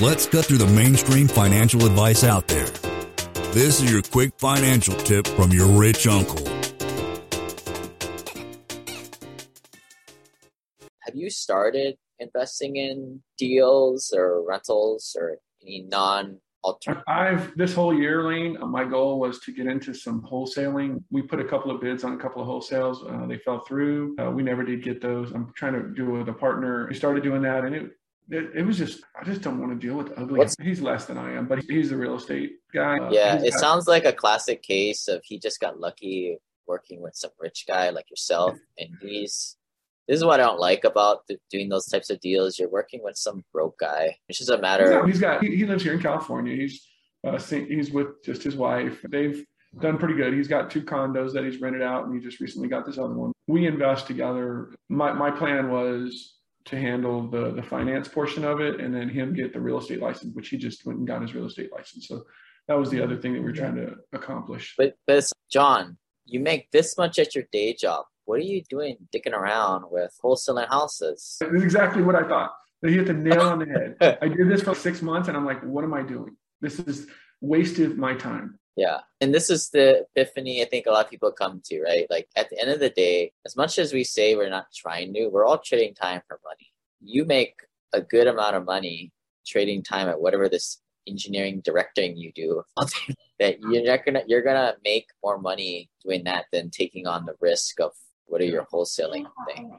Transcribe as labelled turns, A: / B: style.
A: Let's cut through the mainstream financial advice out there. This is your quick financial tip from your rich uncle.
B: Have you started investing in deals or rentals or any non alternative?
C: I've this whole year, Lane. My goal was to get into some wholesaling. We put a couple of bids on a couple of wholesales. Uh, they fell through. Uh, we never did get those. I'm trying to do it with a partner. We started doing that, and it it, it, was just I just don't want to deal with ugly. What's, he's less than I am, but he's a real estate guy.
B: Uh, yeah, it got, sounds like a classic case of he just got lucky working with some rich guy like yourself, and he's. This is what I don't like about doing those types of deals. You're working with some broke guy. It's just a matter.
C: He's got. He, he lives here in California. He's uh, he's with just his wife. They've done pretty good. He's got two condos that he's rented out, and he just recently got this other one. We invest together. My my plan was to handle the the finance portion of it, and then him get the real estate license, which he just went and got his real estate license. So that was the other thing that we are trying to accomplish.
B: But but John, you make this much at your day job. What are you doing dicking around with wholesaling houses?
C: That's exactly what I thought. You hit the nail on the head. I did this for six months, and I'm like, what am I doing? This is wasted my time.
B: Yeah. And this is the epiphany I think a lot of people come to, right? Like at the end of the day, as much as we say we're not trying to, we're all trading time for money. You make a good amount of money trading time at whatever this engineering directing you do that you're not gonna you're gonna make more money doing that than taking on the risk of what are your wholesaling thing.